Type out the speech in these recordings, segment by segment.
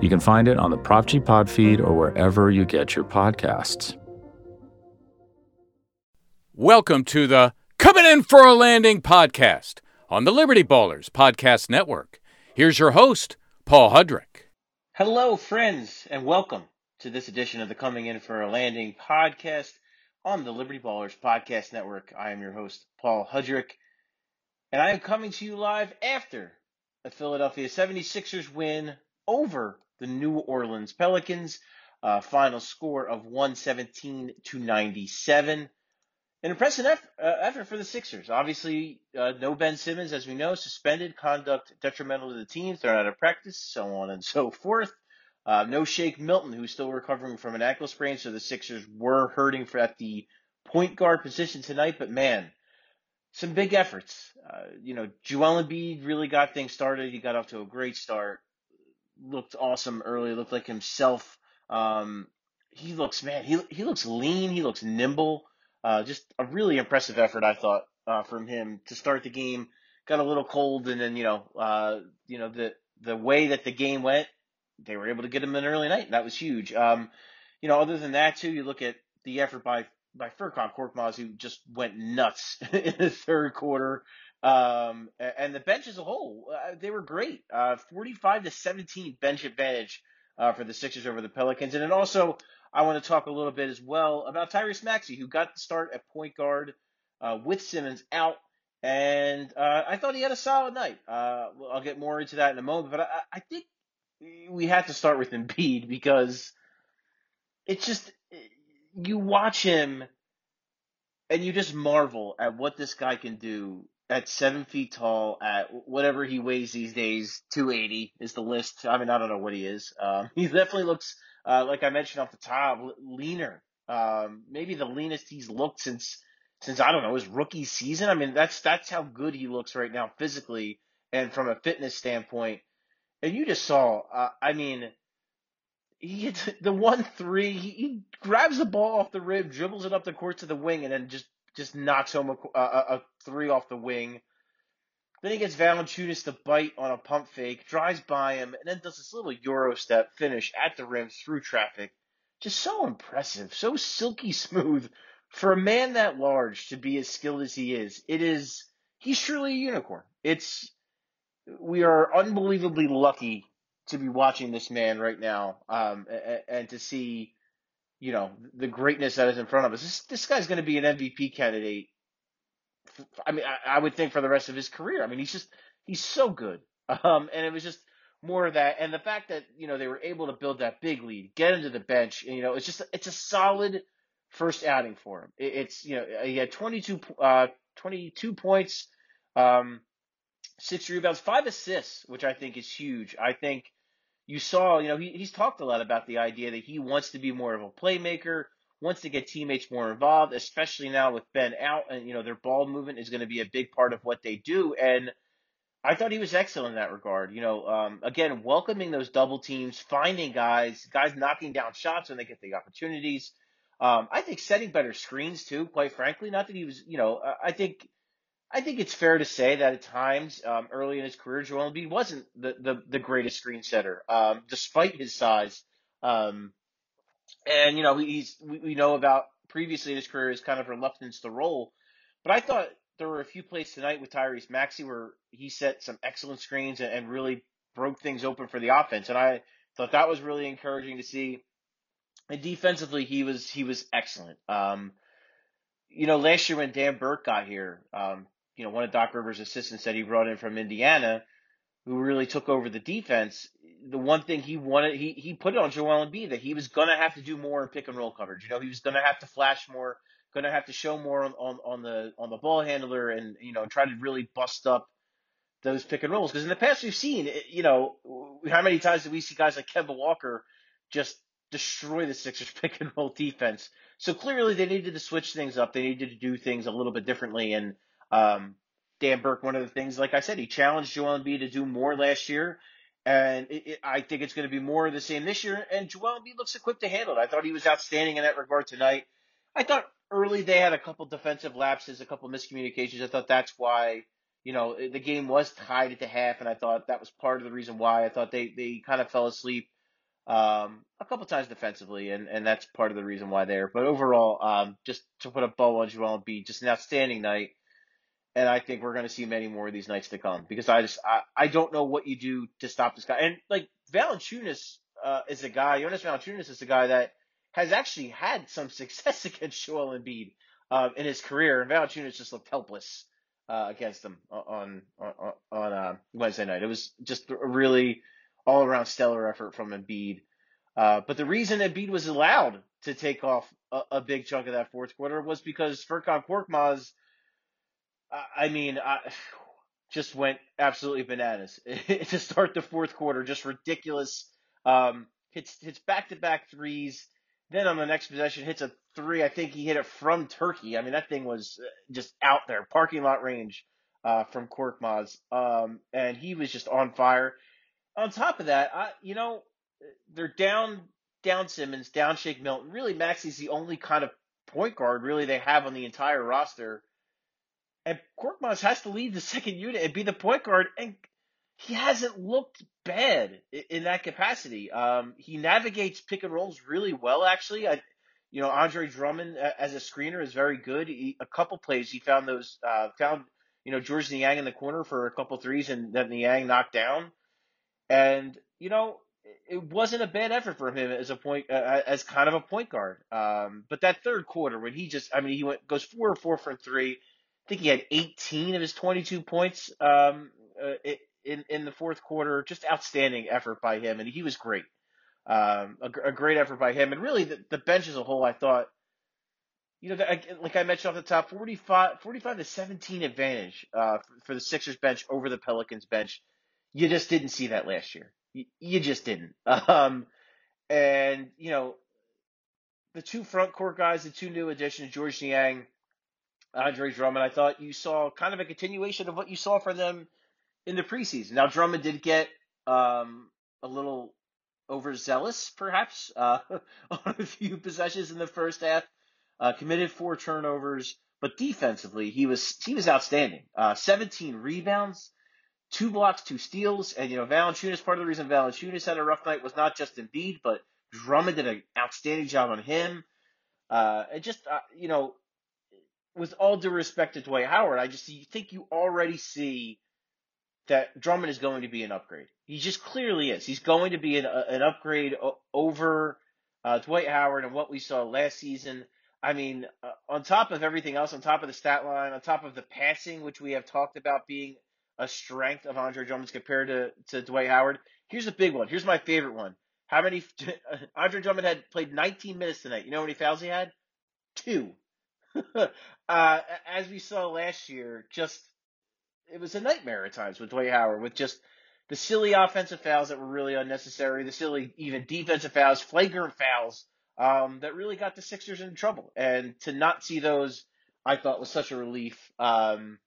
You can find it on the Prop G Pod feed or wherever you get your podcasts. Welcome to the Coming In for a Landing podcast on the Liberty Ballers Podcast Network. Here's your host, Paul Hudrick. Hello, friends, and welcome to this edition of the Coming In for a Landing podcast on the Liberty Ballers Podcast Network. I am your host, Paul Hudrick, and I am coming to you live after a Philadelphia 76ers win over the New Orleans Pelicans. Uh, final score of 117 to 97. An impressive effort, uh, effort for the Sixers. Obviously, uh, no Ben Simmons, as we know, suspended, conduct detrimental to the team, thrown out of practice, so on and so forth. Uh, no Shake Milton, who's still recovering from an ankle sprain, so the Sixers were hurting for at the point guard position tonight. But man, some big efforts. Uh, you know, Joel Embiid really got things started. He got off to a great start looked awesome early. Looked like himself. Um, he looks man. He he looks lean. He looks nimble. Uh, just a really impressive effort, I thought, uh, from him to start the game. Got a little cold, and then you know, uh, you know the the way that the game went, they were able to get him an early night. And that was huge. Um, you know, other than that too, you look at the effort by by Furkan Korkmaz, who just went nuts in the third quarter. Um, and the bench as a whole, uh, they were great. Uh, 45 to 17 bench advantage uh, for the Sixers over the Pelicans. And then also, I want to talk a little bit as well about Tyrese Maxey, who got the start at point guard uh, with Simmons out. And uh, I thought he had a solid night. Uh, I'll get more into that in a moment. But I, I think we have to start with Embiid because it's just, you watch him and you just marvel at what this guy can do at seven feet tall, at whatever he weighs these days, 280 is the list. I mean, I don't know what he is. Um, he definitely looks, uh, like I mentioned off the top, leaner. Um, maybe the leanest he's looked since, since I don't know his rookie season. I mean, that's that's how good he looks right now physically and from a fitness standpoint. And you just saw, uh, I mean, he hits the one three. He, he grabs the ball off the rim, dribbles it up the court to the wing, and then just just knocks home a, a, a three off the wing. Then he gets Valanciunas to bite on a pump fake, drives by him, and then does this little Euro step finish at the rim through traffic. Just so impressive, so silky smooth for a man that large to be as skilled as he is. It is he's truly a unicorn. It's we are unbelievably lucky to be watching this man right now, um, and, and to see you know, the greatness that is in front of us. This, this guy's going to be an MVP candidate. I mean, I, I, would think for the rest of his career. I mean, he's just, he's so good. Um, and it was just more of that. And the fact that, you know, they were able to build that big lead, get him to the bench, and, you know, it's just, it's a solid first outing for him. It, it's, you know, he had 22, uh, 22 points, um, six rebounds, five assists, which I think is huge. I think, you saw, you know, he, he's talked a lot about the idea that he wants to be more of a playmaker, wants to get teammates more involved, especially now with Ben out, and you know their ball movement is going to be a big part of what they do. And I thought he was excellent in that regard. You know, um, again, welcoming those double teams, finding guys, guys knocking down shots when they get the opportunities. Um, I think setting better screens too. Quite frankly, not that he was, you know, I think I think it's fair to say that at times um, early in his career, Joel Embiid wasn't the, the, the greatest screen setter, um, despite his size. Um, and you know he's we, we know about previously in his career his kind of reluctance to roll. But I thought there were a few plays tonight with Tyrese Maxey where he set some excellent screens and, and really broke things open for the offense, and I thought that was really encouraging to see. And defensively, he was he was excellent. Um, you know, last year when Dan Burke got here, um, you know, one of Doc Rivers' assistants that he brought in from Indiana, who really took over the defense. The one thing he wanted, he he put it on Joel Embiid that he was to have to do more in pick and roll coverage. You know, he was to have to flash more, to have to show more on, on, on the on the ball handler, and you know, try to really bust up those pick and rolls. Because in the past we've seen, you know, how many times do we see guys like Kemba Walker just destroy the Sixers pick and roll defense. So clearly they needed to switch things up. They needed to do things a little bit differently. And um, Dan Burke, one of the things, like I said, he challenged Joel Embiid to do more last year. And it, it, I think it's going to be more of the same this year. And Joel Embiid looks equipped to handle it. I thought he was outstanding in that regard tonight. I thought early they had a couple defensive lapses, a couple miscommunications. I thought that's why, you know, the game was tied at the half, and I thought that was part of the reason why. I thought they, they kind of fell asleep um, a couple times defensively, and, and that's part of the reason why there. But overall, um, just to put a bow on Joel Embiid, just an outstanding night. And I think we're going to see many more of these nights to come because I just I, I don't know what you do to stop this guy. And like Valanciunas uh, is a guy, Jonas Valanciunas is a guy that has actually had some success against Joel Embiid uh, in his career, and Valanciunas just looked helpless uh, against him on on on uh, Wednesday night. It was just a really all around stellar effort from Embiid. Uh, but the reason Embiid was allowed to take off a, a, big chunk of that fourth quarter was because Furkan Korkmaz, I mean, I, just went absolutely bananas to start the fourth quarter. Just ridiculous. Um, hits hits back to back threes. Then on the next possession, hits a three. I think he hit it from Turkey. I mean, that thing was uh, just out there, parking lot range uh, from Korkmaz. Um, and he was just on fire. On top of that, I, you know, they're down down Simmons, down Shake Milton. Really, Maxey's the only kind of point guard really they have on the entire roster. And Korkmaz has to lead the second unit and be the point guard, and he hasn't looked bad in that capacity. Um, he navigates pick and rolls really well, actually. I, you know, Andre Drummond as a screener is very good. He, a couple plays he found those uh, found you know Georges Niang in the corner for a couple threes, and then Niang knocked down. And you know, it wasn't a bad effort for him as a point uh, as kind of a point guard. Um, but that third quarter when he just, I mean, he went goes four or four from three. I think he had 18 of his 22 points. Um, uh, in in the fourth quarter. Just outstanding effort by him, and he was great. Um, a, a, great effort by him, and really the, the bench as a whole. I thought, you know, like I mentioned off the top, 45, 45 to seventeen advantage uh, for, for, the Sixers bench over the Pelicans bench. You just didn't see that last year. You, you just didn't. Um, and you know, the two front court guys, the two new additions, Georges Niang, Andre Drummond. I thought you saw kind of a continuation of what you saw from them in the preseason. Now Drummond did get um, a little overzealous, perhaps, uh, on a few possessions in the first half. Uh, committed four turnovers, but defensively he was he was outstanding. Uh, 17 rebounds, two blocks, two steals, and you know Valanciunas. Part of the reason Valanciunas had a rough night was not just Embiid, but Drummond did an outstanding job on him. Uh, and just uh, you know, with all due respect to Dwight Howard, I just think you already see that Drummond is going to be an upgrade. He just clearly is. He's going to be an, an upgrade over uh, Dwight Howard and what we saw last season. I mean, uh, on top of everything else, on top of the stat line, on top of the passing, which we have talked about being a strength of Andre Drummond's compared to, to Dwight Howard, here's a big one. Here's my favorite one. How many? Andre Drummond had played 19 minutes tonight. You know how many fouls he had? Two. uh, as we saw last year, just it was a nightmare at times with Dwight Howard, with just the silly offensive fouls that were really unnecessary, the silly even defensive fouls, flagrant fouls um, that really got the Sixers in trouble. And to not see those, I thought was such a relief. Um,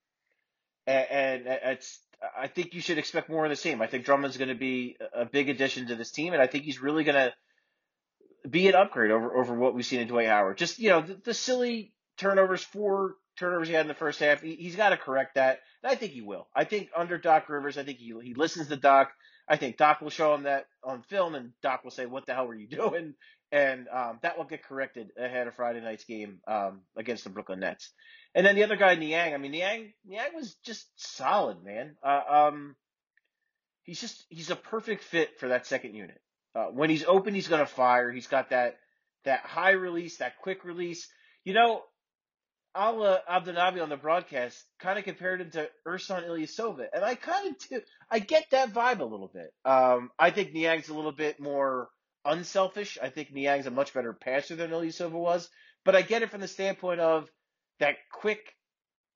and, and it's I think you should expect more of the same. I think Drummond's going to be a big addition to this team, and I think he's really going to be an upgrade over over what we've seen in Dwight Howard. Just you know the, the silly turnovers, four turnovers he had in the first half. He, has got to correct that. And I think he will. I think under Doc Rivers, I think he he listens to Doc. I think Doc will show him that on film, and Doc will say, "What the hell were you doing?" And um, that will get corrected ahead of Friday night's game um, against the Brooklyn Nets. And then the other guy, Niang. I mean, Niang Niang was just solid, man. Uh, um, he's just he's a perfect fit for that second unit. Uh, when he's open, he's going to fire. He's got that that high release, that quick release. You know, Alaa Abdelnaby on the broadcast kind of compared him to Ersan Ilyasova, and I kind of do. I get that vibe a little bit. Um, I think Niang's a little bit more unselfish. I think Niang's a much better passer than Ilyasova was, but I get it from the standpoint of that quick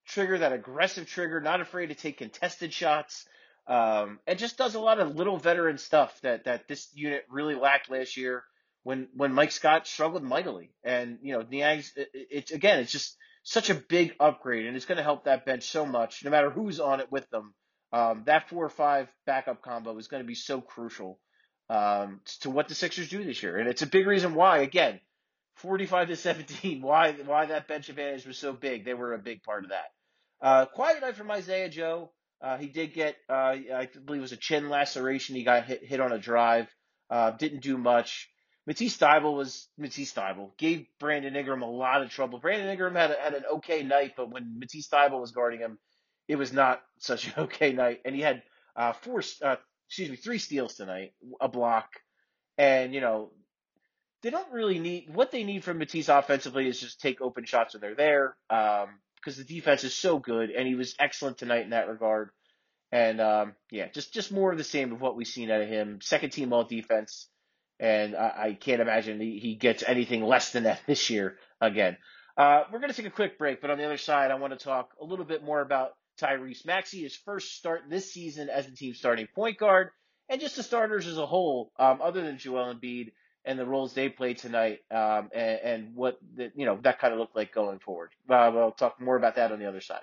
trigger, that aggressive trigger, not afraid to take contested shots, um, and just does a lot of little veteran stuff that that this unit really lacked last year when when Mike Scott struggled mightily. And you know, Niang's it, it's again, it's just such a big upgrade, and it's going to help that bench so much, no matter who's on it with them. Um, that four or five backup combo is going to be so crucial um, to what the Sixers do this year, and it's a big reason why. Again, 45 to 17. Why why that bench advantage was so big? They were a big part of that. Uh, quiet night from Isaiah Joe. Uh, he did get, uh, I believe it was a chin laceration. He got hit, hit on a drive. Uh, didn't do much. Matisse Thybulle was Matisse Thybulle. Gave Brandon Ingram a lot of trouble. Brandon Ingram had, a, had an okay night, but when Matisse Thybulle was guarding him, it was not such an okay night. And he had uh, four, uh, excuse me, three steals tonight, a block. And, you know, they don't really need what they need from Matisse offensively is just take open shots when they're there. Um, because the defense is so good, and he was excellent tonight in that regard. And um, yeah, just just more of the same of what we've seen out of him. Second team all defense, and I, I can't imagine he, he, gets anything less than that this year again. Uh, we're going to take a quick break, but on the other side, I want to talk a little bit more about Tyrese Maxey, his first start this season as the team's starting point guard, and just the starters as a whole, um, other than Joel Embiid and the roles they played tonight, um, and, and, what the, you know that kind of looked like going forward. Uh, we'll talk more about that on the other side.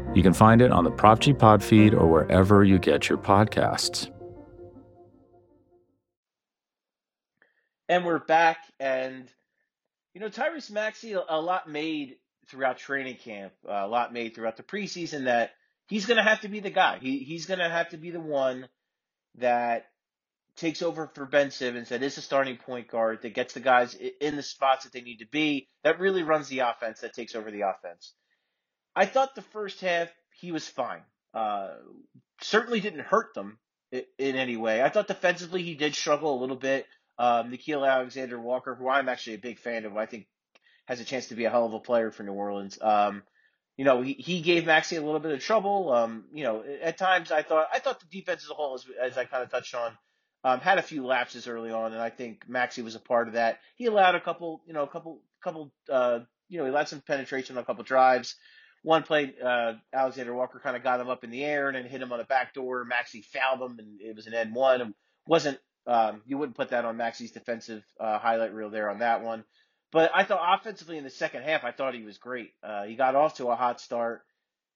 You can find it on the Prop G Pod feed or wherever you get your podcasts. And we're back, and you know Tyrese Maxey, a lot made throughout training camp, a lot made throughout the preseason that he's going to have to be the guy. He he's going to have to be the one that takes over for Ben Simmons, that is a starting point guard, that gets the guys in the spots that they need to be, that really runs the offense, that takes over the offense. I thought the first half he was fine. Uh, certainly didn't hurt them in, any way. I thought defensively he did struggle a little bit. Um, Nickeil Alexander Walker, who I'm actually a big fan of, I think has a chance to be a hell of a player for New Orleans. Um, you know, he, he gave Maxey a little bit of trouble. Um, you know, at times I thought I thought the defense as a whole, as, as I kind of touched on, um, had a few lapses early on, and I think Maxey was a part of that. He allowed a couple, you know, a couple, couple, uh, you know, he allowed some penetration on a couple drives. One play, uh, Alexander Walker kind of got him up in the air and then hit him on a back door. Maxey fouled him, and it was an N one. It wasn't um, you wouldn't put that on Maxey's defensive uh, highlight reel there on that one. But I thought offensively in the second half, I thought he was great. Uh, he got off to a hot start.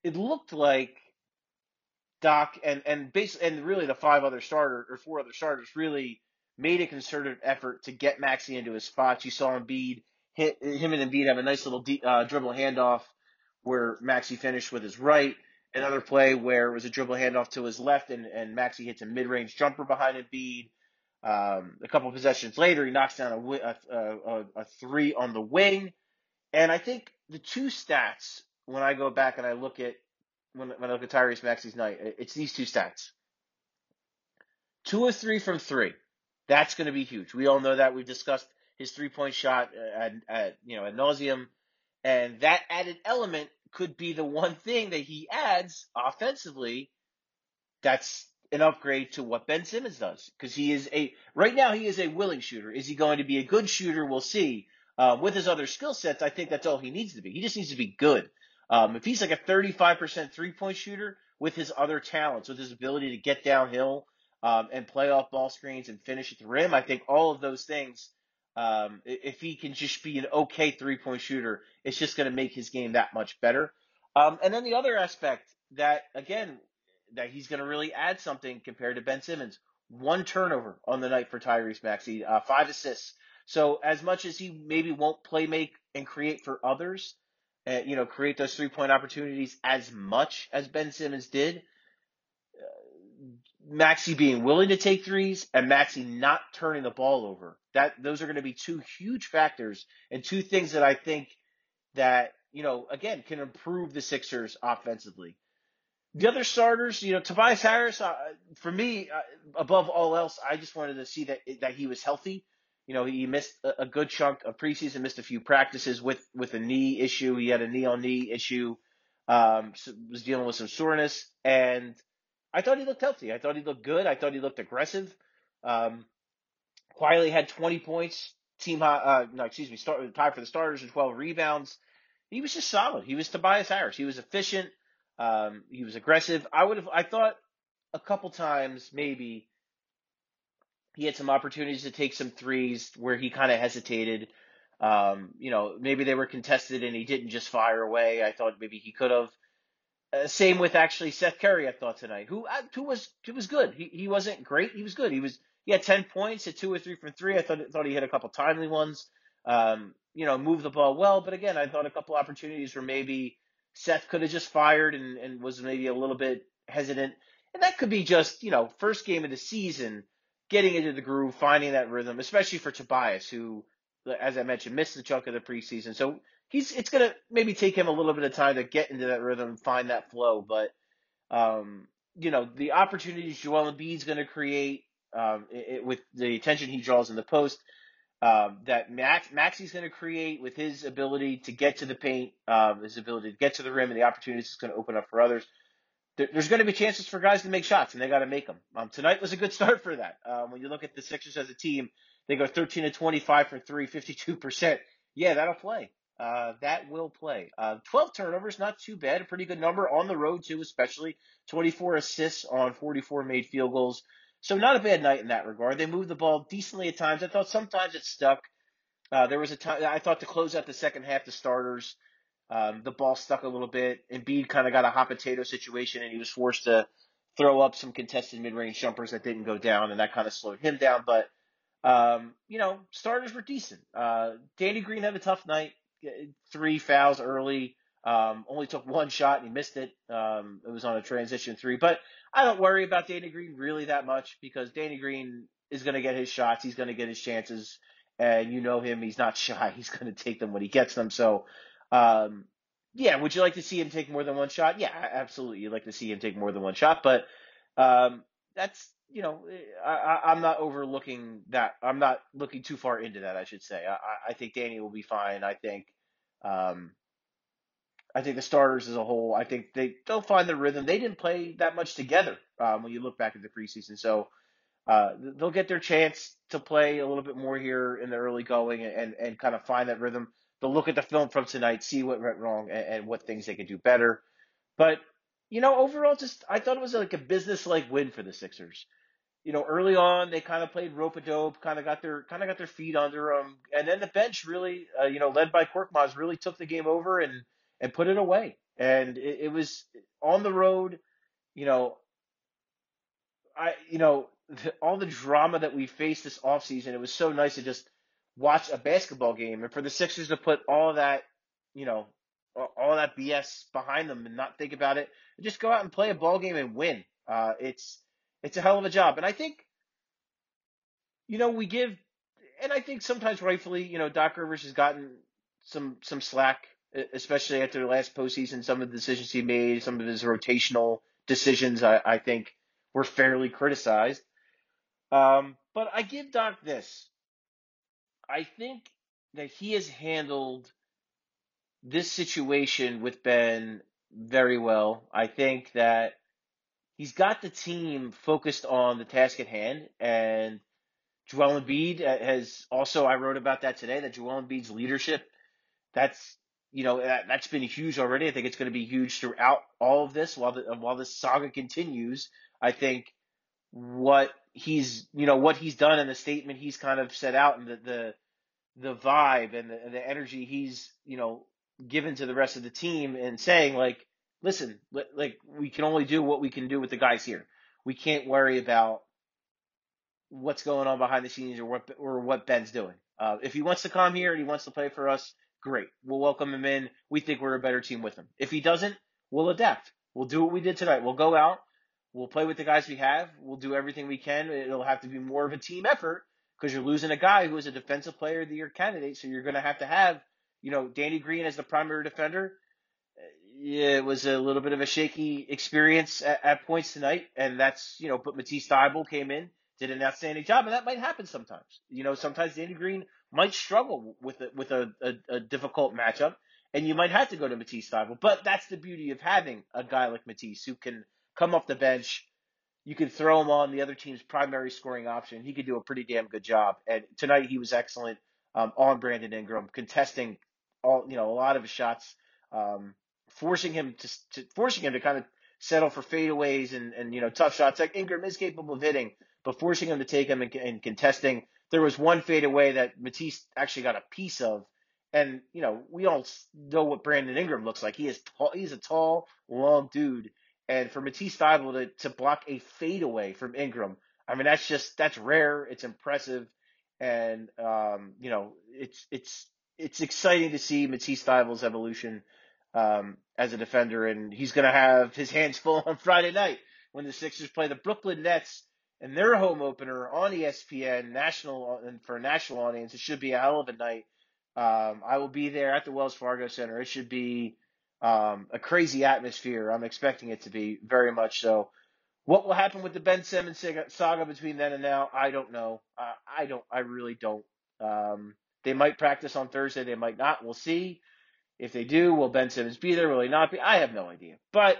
It looked like Doc and and base and really the five other starter or four other starters really made a concerted effort to get Maxey into his spots. You saw Embiid hit him and Embiid have a nice little uh, dribble handoff where Maxey finished with his right. Another play where it was a dribble handoff to his left and, and Maxey hits a mid range jumper behind Embiid. Um, a couple possessions later, he knocks down a, a, a, a three on the wing. And I think the two stats, when I go back and I look at when, when I look at Tyrese Maxey's night, it's these two stats. Two of three from three. That's going to be huge. We all know that. We've discussed his three point shot at, at you know ad nauseum, and that added element could be the one thing that he adds offensively. That's an upgrade to what Ben Simmons does because he is a right now he is a willing shooter. Is he going to be a good shooter? We'll see. Uh, with his other skill sets, I think that's all he needs to be. He just needs to be good. Um, if he's like a 35% three point shooter with his other talents, with his ability to get downhill um, and play off ball screens and finish at the rim, I think all of those things, um, if he can just be an okay three point shooter, it's just going to make his game that much better. Um, and then the other aspect that, again, that he's going to really add something compared to Ben Simmons one turnover on the night for Tyrese Maxey, uh, five assists. So as much as he maybe won't play make and create for others, uh, you know, create those three point opportunities as much as Ben Simmons did. Uh, Maxey being willing to take threes and Maxey not turning the ball over. That those are going to be two huge factors and two things that I think that you know again can improve the Sixers offensively. The other starters, you know, Tobias Harris, uh, for me, uh, above all else, I just wanted to see that that he was healthy. You know, he missed a, a good chunk of preseason, missed a few practices with with a knee issue. He had a knee on knee issue. Um, so was dealing with some soreness, and I thought he looked healthy. I thought he looked good. I thought he looked aggressive. Um, quietly had 20 points, team high, uh, no, excuse me, start, tied for the starters and 12 rebounds. He was just solid. He was Tobias Harris. He was efficient. Um, he was aggressive. I would have, I thought a couple times maybe he had some opportunities to take some threes where he kind of hesitated. Um, you know, maybe they were contested and he didn't just fire away. I thought maybe he could have. Uh, same with actually Seth Curry. I thought tonight, who uh, who was who was good. He he wasn't great. He was good. He was he had ten points, at two or three from three. I thought thought he hit a couple timely ones. Um, you know, moved the ball well, but again, I thought a couple opportunities where maybe Seth could have just fired and, and was maybe a little bit hesitant. And that could be just, you know, first game of the season, getting into the groove, finding that rhythm, especially for Tobias, who, as I mentioned, missed the chunk of the preseason. So he's it's gonna maybe take him a little bit of time to get into that rhythm, find that flow. But um, you know, the opportunities Joel Embiid's gonna create um, it, it, with the attention he draws in the post, um, that Max Maxey's going to create with his ability to get to the paint, um, his ability to get to the rim, and the opportunities it's going to open up for others. There, there's going to be chances for guys to make shots, and they got to make them. Um, tonight was a good start for that. Um, when you look at the Sixers as a team, they go 13 to 25 for three, 52 percent. Yeah, that'll play. Uh, that will play. Uh, 12 turnovers, not too bad. A pretty good number on the road too, especially 24 assists on 44 made field goals. So not a bad night in that regard. They moved the ball decently at times. I thought sometimes it stuck. Uh, there was a time I thought to close out the second half, the starters, um, the ball stuck a little bit. Embiid kind of got a hot potato situation, and he was forced to throw up some contested mid-range jumpers that didn't go down, and that kind of slowed him down. But um, you know, starters were decent. Uh, Danny Green had a tough night, three fouls early. Um, only took one shot and he missed it. Um, it was on a transition three, but I don't worry about Danny Green really that much because Danny Green is going to get his shots. He's going to get his chances. And you know him. He's not shy. He's going to take them when he gets them. So, um, yeah, would you like to see him take more than one shot? Yeah, absolutely. You'd like to see him take more than one shot. But um, that's, you know, I, I'm not overlooking that. I'm not looking too far into that, I should say. I, I think Danny will be fine. I think. Um, I think the starters as a whole, I think they they'll find the rhythm. They didn't play that much together um, when you look back at the preseason, so uh, they'll get their chance to play a little bit more here in the early going and and kind of find that rhythm. They'll look at the film from tonight, see what went wrong, and, and what things they could do better. But you know, overall, just I thought it was like a business like win for the Sixers. You know, early on they kind of played rope a dope, kind of got their kind of got their feet under them, and then the bench really, uh, you know, led by Korkmaz, really took the game over and and put it away. And it, it was on the road, you know, I, you know, the, all the drama that we faced this offseason, it was so nice to just watch a basketball game and for the Sixers to put all that, you know, all that BS behind them and not think about it, just go out and play a ball game and win. Uh, it's it's a hell of a job, and I think, you know, we give, and I think sometimes rightfully, you know, Doc Rivers has gotten some some slack especially after the last postseason, some of the decisions he made, some of his rotational decisions, I, I think were fairly criticized. Um, but I give Doc this. I think that he has handled this situation with Ben very well. I think that he's got the team focused on the task at hand, and Joel Embiid has also. I wrote about that today. That Joel Embiid's leadership, that's you know that, that's been huge already. I think it's going to be huge throughout all of this while the while this saga continues. I think what he's you know what he's done and the statement he's kind of set out and the the, the vibe and the, the energy he's you know given to the rest of the team and saying like listen like we can only do what we can do with the guys here. We can't worry about what's going on behind the scenes or what or what Ben's doing. Uh, if he wants to come here and he wants to play for us, great. We'll welcome him in. We think we're a better team with him. If he doesn't, we'll adapt. We'll do what we did tonight. We'll go out. We'll play with the guys we have. We'll do everything we can. It'll have to be more of a team effort because you're losing a guy who is a defensive player of the year candidate. So you're going to have to have, you know, Danny Green as the primary defender. It was a little bit of a shaky experience at, at points tonight, and that's you know, but Matisse Thybulle came in, did an outstanding job, and that might happen sometimes. You know, sometimes Danny Green might struggle with a, with a, a, a difficult matchup, and you might have to go to Matisse Thybulle. But that's the beauty of having a guy like Matisse who can come off the bench. You can throw him on the other team's primary scoring option. He could do a pretty damn good job. And tonight he was excellent um, on Brandon Ingram, contesting all you know a lot of his shots, um, forcing him to, to forcing him to kind of settle for fadeaways and, and you know tough shots. Like Ingram is capable of hitting, but forcing him to take them and, and contesting. There was one fadeaway that Matisse actually got a piece of, and you know we all know what Brandon Ingram looks like. He is tall, he's a tall, long dude, and for Matisse Thybulle to, to block a fadeaway from Ingram, I mean that's just that's rare. It's impressive, and um, you know it's it's it's exciting to see Matisse Thybulle's evolution um, as a defender, and he's going to have his hands full on Friday night when the Sixers play the Brooklyn Nets and their home opener on ESPN national and for a national audience. It should be a hell of a night. Um, I will be there at the Wells Fargo Center. It should be um, a crazy atmosphere. I'm expecting it to be very much so. What will happen with the Ben Simmons saga between then and now? I don't know. Uh, I don't. I really don't. Um, they might practice on Thursday. They might not. We'll see. If they do, will Ben Simmons be there? Will he not be? I have no idea. But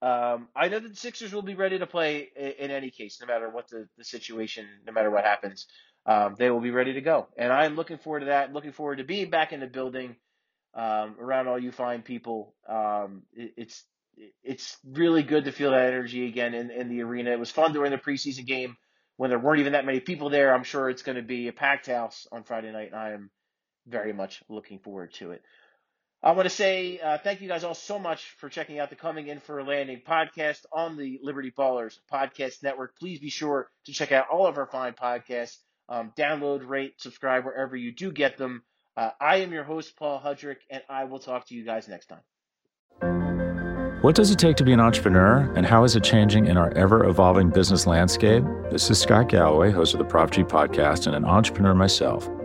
um, I know that the Sixers will be ready to play in, in any case, no matter what the, the situation, no matter what happens. Um, they will be ready to go. And I'm looking forward to that. Looking forward to being back in the building um, around all you fine people. Um, it, it's it's really good to feel that energy again in, in the arena. It was fun during the preseason game when there weren't even that many people there. I'm sure it's going to be a packed house on Friday night, and I am very much looking forward to it. I want to say uh, thank you guys all so much for checking out the Coming In for a Landing podcast on the Liberty Ballers podcast network. Please be sure to check out all of our fine podcasts. Um, download, rate, subscribe wherever you do get them. Uh, I am your host, Paul Hudrick, and I will talk to you guys next time. What does it take to be an entrepreneur, and how is it changing in our ever evolving business landscape? This is Scott Galloway, host of the Prop G podcast, and an entrepreneur myself.